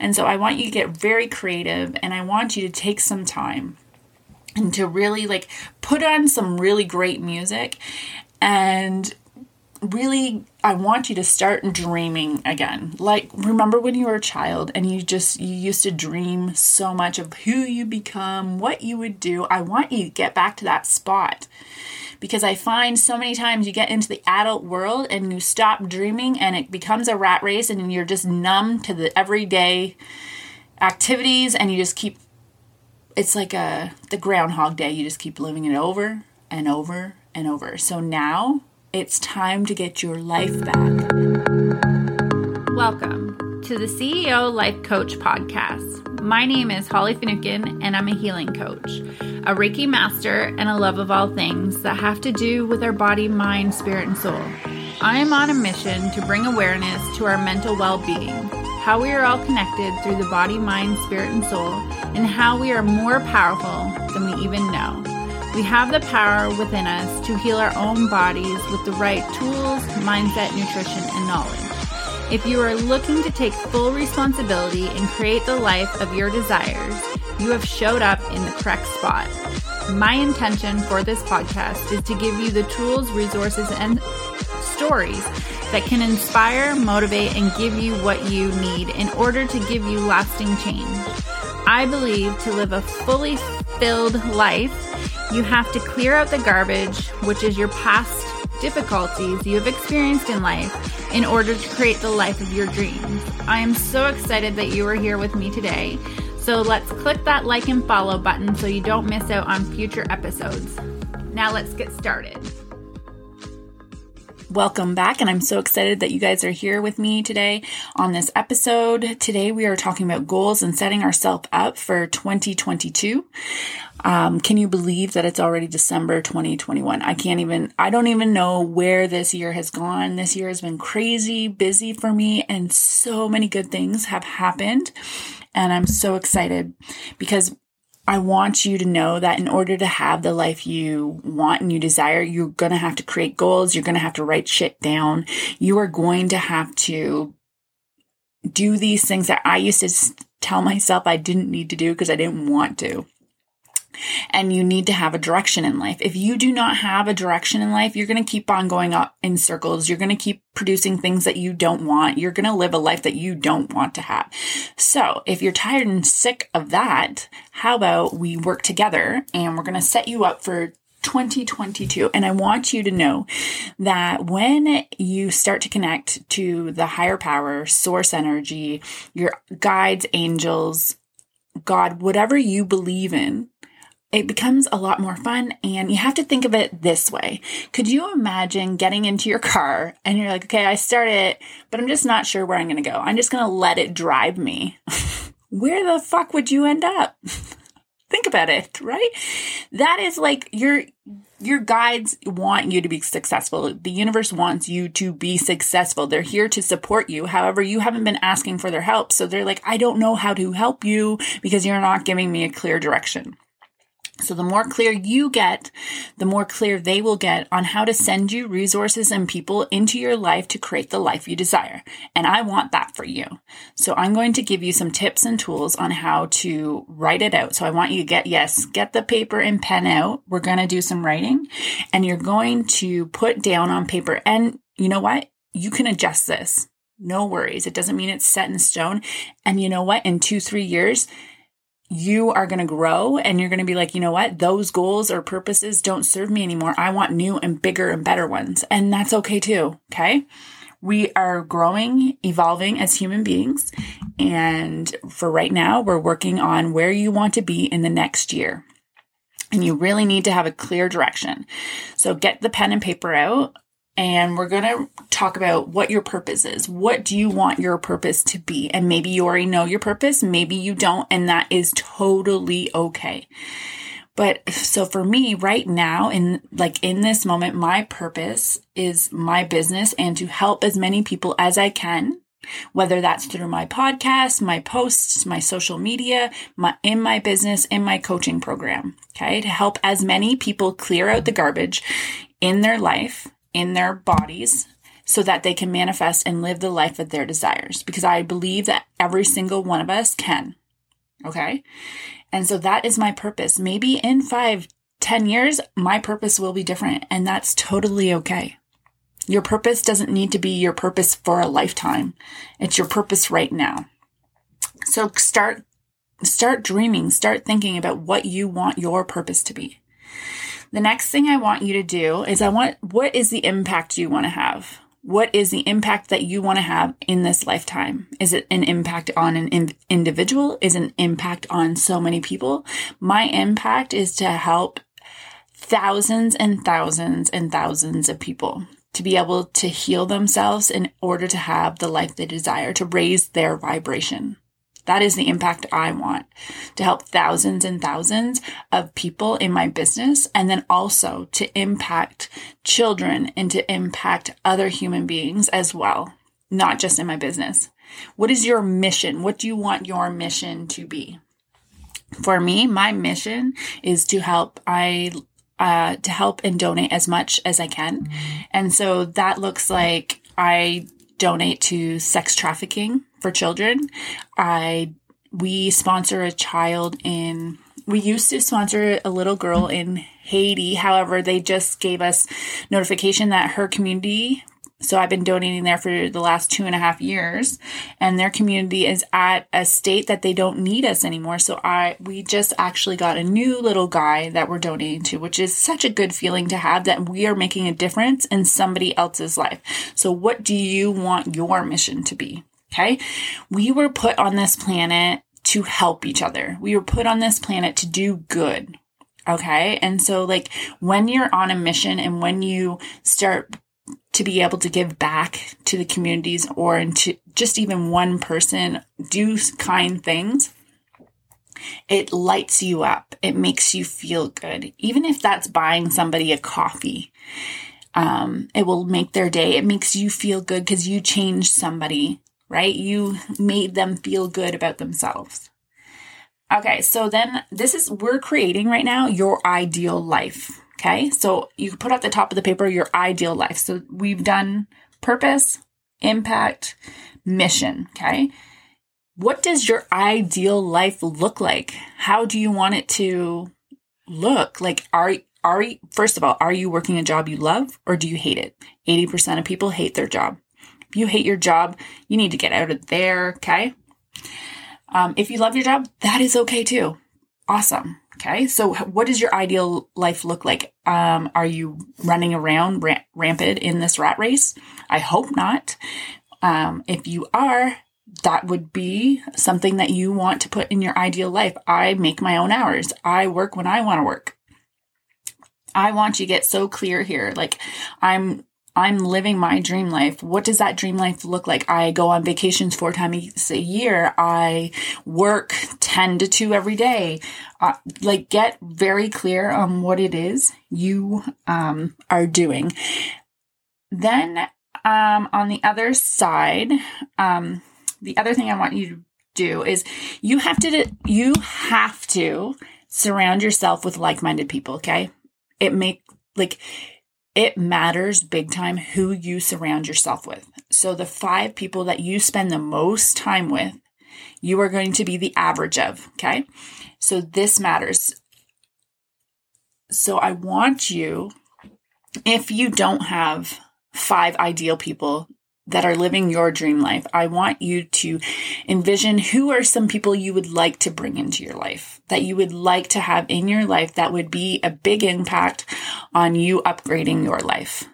And so I want you to get very creative and I want you to take some time and to really like put on some really great music and really I want you to start dreaming again. Like remember when you were a child and you just you used to dream so much of who you become, what you would do. I want you to get back to that spot. Because I find so many times you get into the adult world and you stop dreaming and it becomes a rat race and you're just numb to the everyday activities and you just keep it's like a the groundhog day. You just keep living it over and over and over. So now it's time to get your life back. Welcome to the CEO Life Coach Podcast. My name is Holly Finucane, and I'm a healing coach, a Reiki master, and a love of all things that have to do with our body, mind, spirit, and soul. I am on a mission to bring awareness to our mental well being, how we are all connected through the body, mind, spirit, and soul, and how we are more powerful than we even know. We have the power within us to heal our own bodies with the right tools, mindset, nutrition, and knowledge. If you are looking to take full responsibility and create the life of your desires, you have showed up in the correct spot. My intention for this podcast is to give you the tools, resources, and stories that can inspire, motivate, and give you what you need in order to give you lasting change. I believe to live a fully filled life, you have to clear out the garbage, which is your past difficulties you have experienced in life, in order to create the life of your dreams. I am so excited that you are here with me today. So let's click that like and follow button so you don't miss out on future episodes. Now let's get started. Welcome back, and I'm so excited that you guys are here with me today on this episode. Today, we are talking about goals and setting ourselves up for 2022. Um, can you believe that it's already December 2021? I can't even, I don't even know where this year has gone. This year has been crazy busy for me, and so many good things have happened. And I'm so excited because I want you to know that in order to have the life you want and you desire, you're going to have to create goals. You're going to have to write shit down. You are going to have to do these things that I used to tell myself I didn't need to do because I didn't want to and you need to have a direction in life. If you do not have a direction in life, you're going to keep on going up in circles. You're going to keep producing things that you don't want. You're going to live a life that you don't want to have. So if you're tired and sick of that, how about we work together and we're going to set you up for 2022. And I want you to know that when you start to connect to the higher power, source energy, your guides, angels, God, whatever you believe in, it becomes a lot more fun. And you have to think of it this way. Could you imagine getting into your car and you're like, okay, I start it, but I'm just not sure where I'm going to go. I'm just going to let it drive me. where the fuck would you end up? think about it, right? That is like your your guides want you to be successful. The universe wants you to be successful. They're here to support you. However, you haven't been asking for their help. So they're like, I don't know how to help you because you're not giving me a clear direction. So the more clear you get, the more clear they will get on how to send you resources and people into your life to create the life you desire. And I want that for you. So I'm going to give you some tips and tools on how to write it out. So I want you to get, yes, get the paper and pen out. We're going to do some writing and you're going to put down on paper. And you know what? You can adjust this. No worries. It doesn't mean it's set in stone. And you know what? In two, three years, you are going to grow and you're going to be like, you know what? Those goals or purposes don't serve me anymore. I want new and bigger and better ones. And that's okay too. Okay. We are growing, evolving as human beings. And for right now, we're working on where you want to be in the next year. And you really need to have a clear direction. So get the pen and paper out and we're going to talk about what your purpose is. What do you want your purpose to be? And maybe you already know your purpose, maybe you don't, and that is totally okay. But so for me right now in like in this moment my purpose is my business and to help as many people as I can whether that's through my podcast, my posts, my social media, my, in my business, in my coaching program. Okay. To help as many people clear out the garbage in their life in their bodies so that they can manifest and live the life of their desires because I believe that every single one of us can. Okay. And so that is my purpose. Maybe in five, ten years, my purpose will be different and that's totally okay. Your purpose doesn't need to be your purpose for a lifetime. It's your purpose right now. So start, start dreaming, start thinking about what you want your purpose to be. The next thing I want you to do is I want, what is the impact you want to have? What is the impact that you want to have in this lifetime? Is it an impact on an in- individual? Is an impact on so many people? My impact is to help thousands and thousands and thousands of people to be able to heal themselves in order to have the life they desire, to raise their vibration. That is the impact I want to help thousands and thousands of people in my business and then also to impact children and to impact other human beings as well, not just in my business. What is your mission? What do you want your mission to be? For me, my mission is to help I uh, to help and donate as much as I can. And so that looks like I donate to sex trafficking for children. I we sponsor a child in we used to sponsor a little girl in Haiti. However, they just gave us notification that her community so I've been donating there for the last two and a half years and their community is at a state that they don't need us anymore. So I, we just actually got a new little guy that we're donating to, which is such a good feeling to have that we are making a difference in somebody else's life. So what do you want your mission to be? Okay. We were put on this planet to help each other. We were put on this planet to do good. Okay. And so like when you're on a mission and when you start to be able to give back to the communities or into just even one person do kind things it lights you up it makes you feel good even if that's buying somebody a coffee um, it will make their day it makes you feel good because you changed somebody right you made them feel good about themselves okay so then this is we're creating right now your ideal life Okay. So you put at the top of the paper your ideal life. So we've done purpose, impact, mission. Okay. What does your ideal life look like? How do you want it to look? Like, are, are you, first of all, are you working a job you love or do you hate it? 80% of people hate their job. If you hate your job, you need to get out of there. Okay. Um, if you love your job, that is okay too. Awesome. Okay. So what does your ideal life look like? Um, are you running around ra- rampant in this rat race? I hope not. Um, if you are, that would be something that you want to put in your ideal life. I make my own hours. I work when I want to work. I want you to get so clear here. Like I'm I'm living my dream life. What does that dream life look like? I go on vacations four times a year. I work 10 to 2 every day. Uh, like get very clear on what it is you um, are doing. Then um, on the other side, um, the other thing I want you to do is you have to you have to surround yourself with like-minded people, okay? It make like it matters big time who you surround yourself with. So the five people that you spend the most time with, you are going to be the average of, okay? So this matters. So I want you, if you don't have five ideal people that are living your dream life, I want you to envision who are some people you would like to bring into your life, that you would like to have in your life that would be a big impact on you upgrading your life.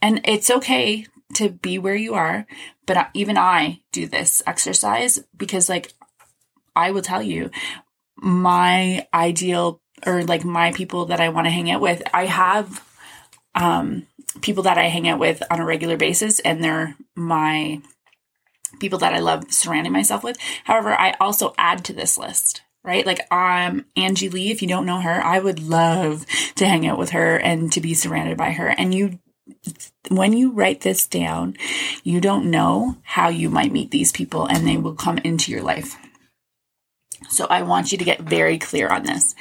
And it's okay to be where you are, but even I do this exercise because, like, I will tell you, my ideal or like my people that I want to hang out with, I have um people that I hang out with on a regular basis, and they're my people that I love surrounding myself with. However, I also add to this list, right? Like um Angie Lee, if you don't know her, I would love to hang out with her and to be surrounded by her. And you when you write this down, you don't know how you might meet these people and they will come into your life. So I want you to get very clear on this.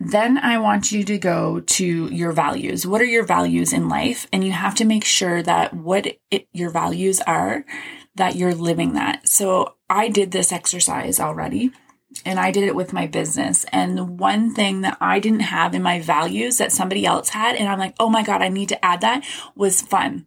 Then I want you to go to your values. What are your values in life? And you have to make sure that what it, your values are, that you're living that. So I did this exercise already and I did it with my business. And one thing that I didn't have in my values that somebody else had, and I'm like, oh my God, I need to add that was fun.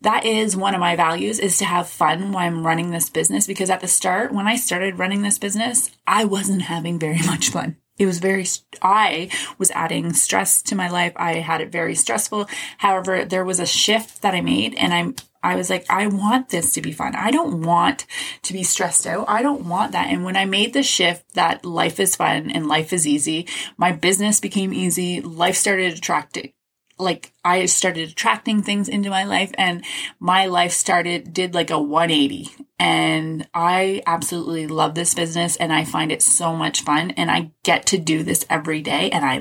That is one of my values is to have fun while I'm running this business because at the start, when I started running this business, I wasn't having very much fun it was very i was adding stress to my life. I had it very stressful. However there was a shift that i made and i'm i was like i want this to be fun. I don't want to be stressed out. I don't want that. And when i made the shift that life is fun and life is easy my business became easy. Life started attracting like I started attracting things into my life and my life started did like a 180 and I absolutely love this business and I find it so much fun and I get to do this every day and I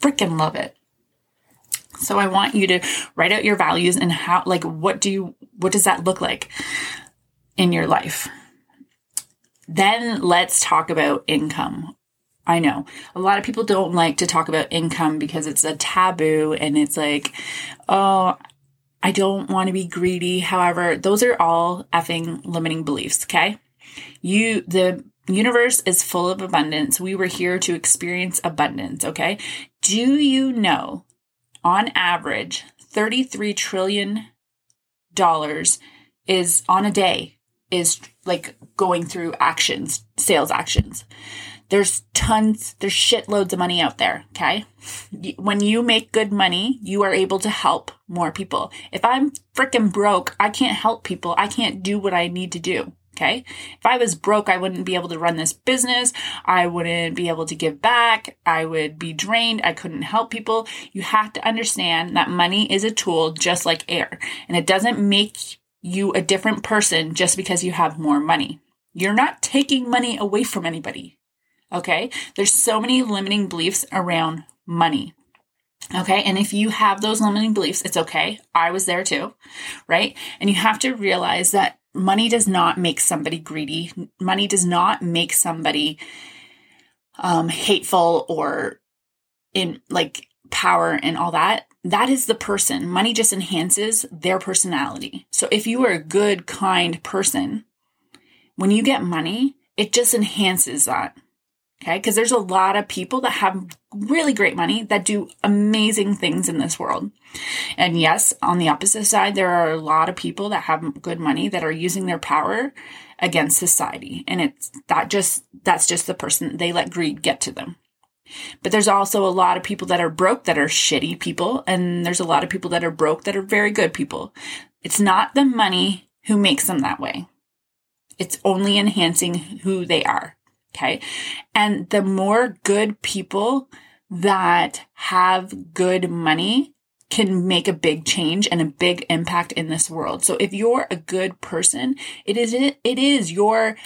freaking love it. So I want you to write out your values and how like what do you what does that look like in your life? Then let's talk about income. I know a lot of people don't like to talk about income because it's a taboo and it's like, oh, I don't want to be greedy. However, those are all effing limiting beliefs. Okay. You, the universe is full of abundance. We were here to experience abundance. Okay. Do you know on average, 33 trillion dollars is on a day is like going through actions, sales actions. There's tons, there's shitloads of money out there. Okay. When you make good money, you are able to help more people. If I'm freaking broke, I can't help people. I can't do what I need to do. Okay. If I was broke, I wouldn't be able to run this business. I wouldn't be able to give back. I would be drained. I couldn't help people. You have to understand that money is a tool just like air and it doesn't make you a different person just because you have more money. You're not taking money away from anybody. Okay. There's so many limiting beliefs around money. Okay. And if you have those limiting beliefs, it's okay. I was there too. Right. And you have to realize that money does not make somebody greedy. Money does not make somebody um, hateful or in like power and all that. That is the person. Money just enhances their personality. So if you are a good, kind person, when you get money, it just enhances that. Okay. Cause there's a lot of people that have really great money that do amazing things in this world. And yes, on the opposite side, there are a lot of people that have good money that are using their power against society. And it's that just, that's just the person they let greed get to them. But there's also a lot of people that are broke that are shitty people. And there's a lot of people that are broke that are very good people. It's not the money who makes them that way. It's only enhancing who they are. Okay. And the more good people that have good money can make a big change and a big impact in this world. So if you're a good person, it is, it is your,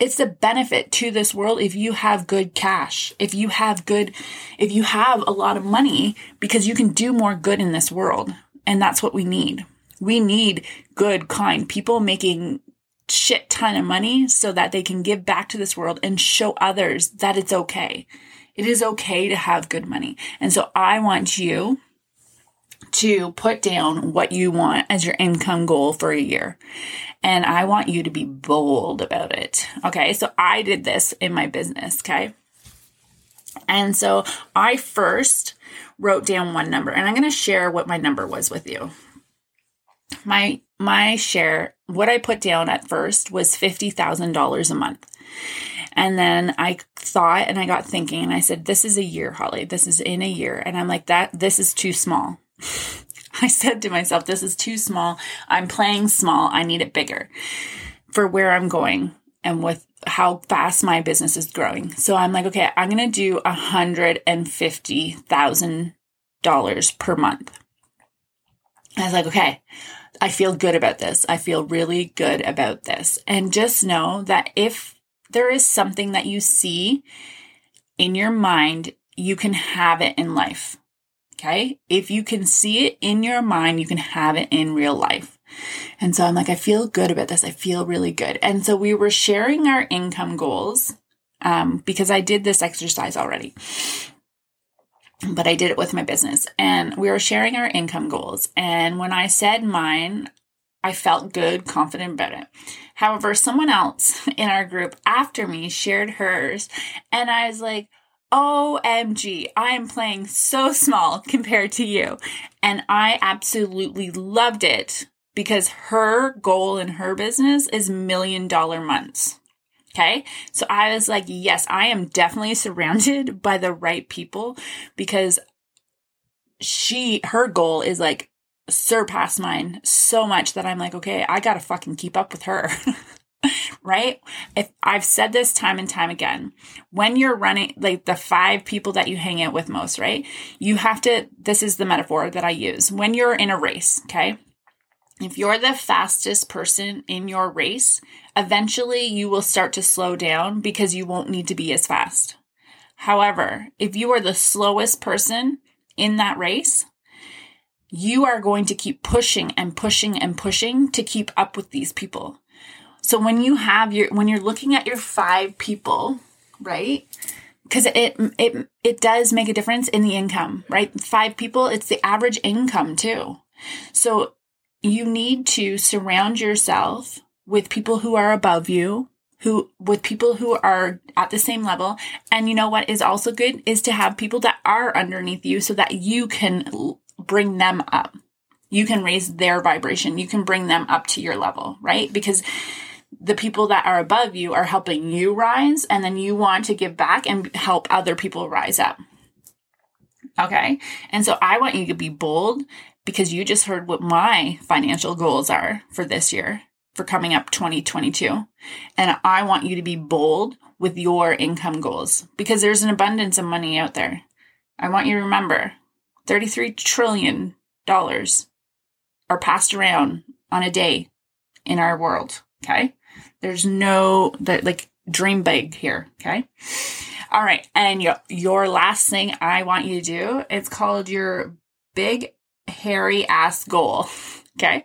it's the benefit to this world if you have good cash, if you have good, if you have a lot of money because you can do more good in this world. And that's what we need. We need good, kind people making shit ton of money so that they can give back to this world and show others that it's okay. It is okay to have good money. And so I want you to put down what you want as your income goal for a year. And I want you to be bold about it. Okay. So I did this in my business. Okay. And so I first wrote down one number and I'm going to share what my number was with you. My my share, what I put down at first was $50,000 a month. And then I thought and I got thinking and I said, this is a year, Holly. This is in a year. And I'm like, that, this is too small. I said to myself, this is too small. I'm playing small. I need it bigger for where I'm going and with how fast my business is growing. So I'm like, okay, I'm going to do $150,000 per month. I was like, okay, I feel good about this. I feel really good about this. And just know that if there is something that you see in your mind, you can have it in life. Okay. If you can see it in your mind, you can have it in real life. And so I'm like, I feel good about this. I feel really good. And so we were sharing our income goals um, because I did this exercise already. But I did it with my business. And we were sharing our income goals. And when I said mine, I felt good, confident about it. However, someone else in our group after me shared hers, and I was like, OMG, I am playing so small compared to you. And I absolutely loved it because her goal in her business is million dollar months. Okay. So I was like, yes, I am definitely surrounded by the right people because she, her goal is like surpass mine so much that I'm like, okay, I got to fucking keep up with her. right? If I've said this time and time again, when you're running like the five people that you hang out with most, right? You have to, this is the metaphor that I use. When you're in a race, okay? If you're the fastest person in your race, eventually you will start to slow down because you won't need to be as fast. However, if you are the slowest person in that race, you are going to keep pushing and pushing and pushing to keep up with these people. So when you have your when you're looking at your five people, right? Cuz it it it does make a difference in the income, right? Five people, it's the average income too. So you need to surround yourself with people who are above you, who with people who are at the same level. And you know what is also good is to have people that are underneath you so that you can bring them up. You can raise their vibration. You can bring them up to your level, right? Because the people that are above you are helping you rise and then you want to give back and help other people rise up. Okay. And so I want you to be bold because you just heard what my financial goals are for this year, for coming up 2022. And I want you to be bold with your income goals because there's an abundance of money out there. I want you to remember 33 trillion dollars are passed around on a day in our world. Okay. There's no that like dream big here. Okay. All right. And your, your last thing I want you to do, it's called your big hairy ass goal. Okay.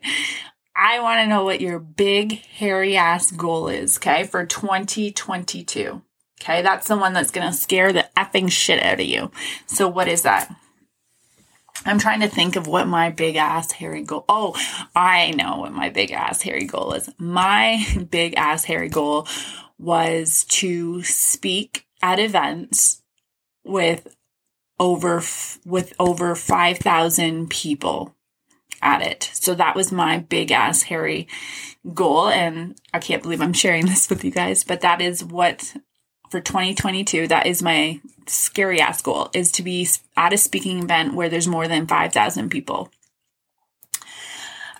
I want to know what your big hairy ass goal is. Okay. For 2022. Okay. That's the one that's going to scare the effing shit out of you. So what is that? I'm trying to think of what my big ass hairy goal. Oh, I know what my big ass hairy goal is. My big ass hairy goal was to speak at events with over with over 5000 people at it. So that was my big ass hairy goal and I can't believe I'm sharing this with you guys, but that is what for 2022 that is my scary ass goal is to be at a speaking event where there's more than 5000 people.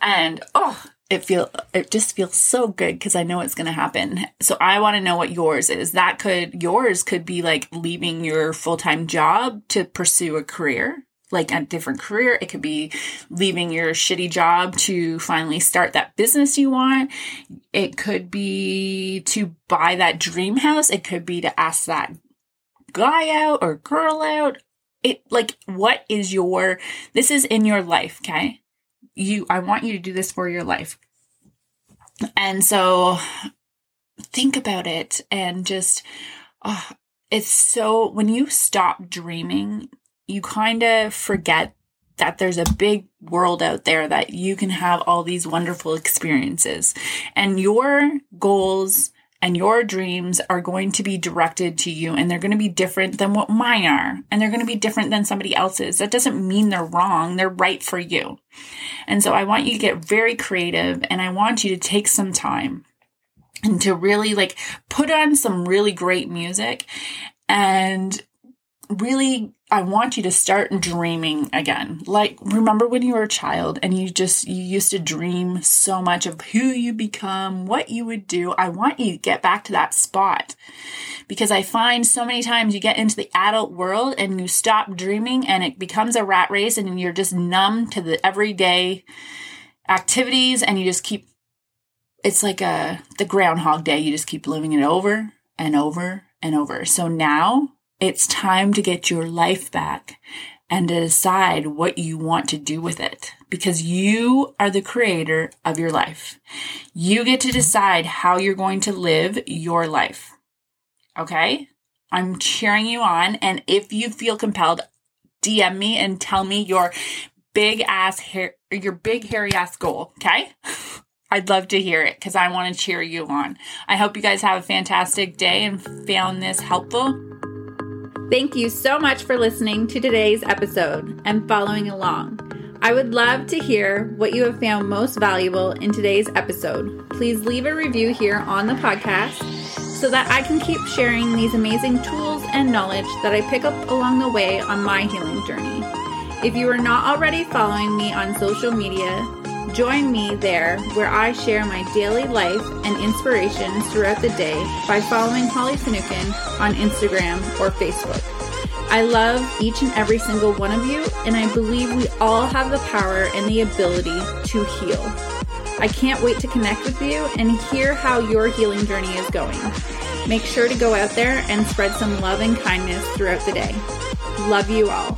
And oh, it feel it just feels so good because I know it's going to happen. So I want to know what yours is. That could yours could be like leaving your full-time job to pursue a career, like a different career. It could be leaving your shitty job to finally start that business you want. It could be to buy that dream house. It could be to ask that guy out or girl out. It like what is your this is in your life, okay? You I want you to do this for your life. And so think about it and just oh, it's so when you stop dreaming, you kind of forget that there's a big world out there that you can have all these wonderful experiences. And your goals and your dreams are going to be directed to you and they're going to be different than what mine are and they're going to be different than somebody else's. That doesn't mean they're wrong. They're right for you. And so I want you to get very creative and I want you to take some time and to really like put on some really great music and really I want you to start dreaming again. Like remember when you were a child and you just you used to dream so much of who you become, what you would do. I want you to get back to that spot. Because I find so many times you get into the adult world and you stop dreaming and it becomes a rat race and you're just numb to the everyday activities and you just keep it's like a the groundhog day. You just keep living it over and over and over. So now it's time to get your life back and to decide what you want to do with it because you are the creator of your life. You get to decide how you're going to live your life. Okay? I'm cheering you on. And if you feel compelled, DM me and tell me your big ass hair, your big hairy ass goal. Okay. I'd love to hear it because I want to cheer you on. I hope you guys have a fantastic day and found this helpful. Thank you so much for listening to today's episode and following along. I would love to hear what you have found most valuable in today's episode. Please leave a review here on the podcast so that I can keep sharing these amazing tools and knowledge that I pick up along the way on my healing journey. If you are not already following me on social media, join me there where I share my daily life and inspirations throughout the day by following Holly Finucane on Instagram or Facebook. I love each and every single one of you, and I believe we all have the power and the ability to heal. I can't wait to connect with you and hear how your healing journey is going. Make sure to go out there and spread some love and kindness throughout the day. Love you all.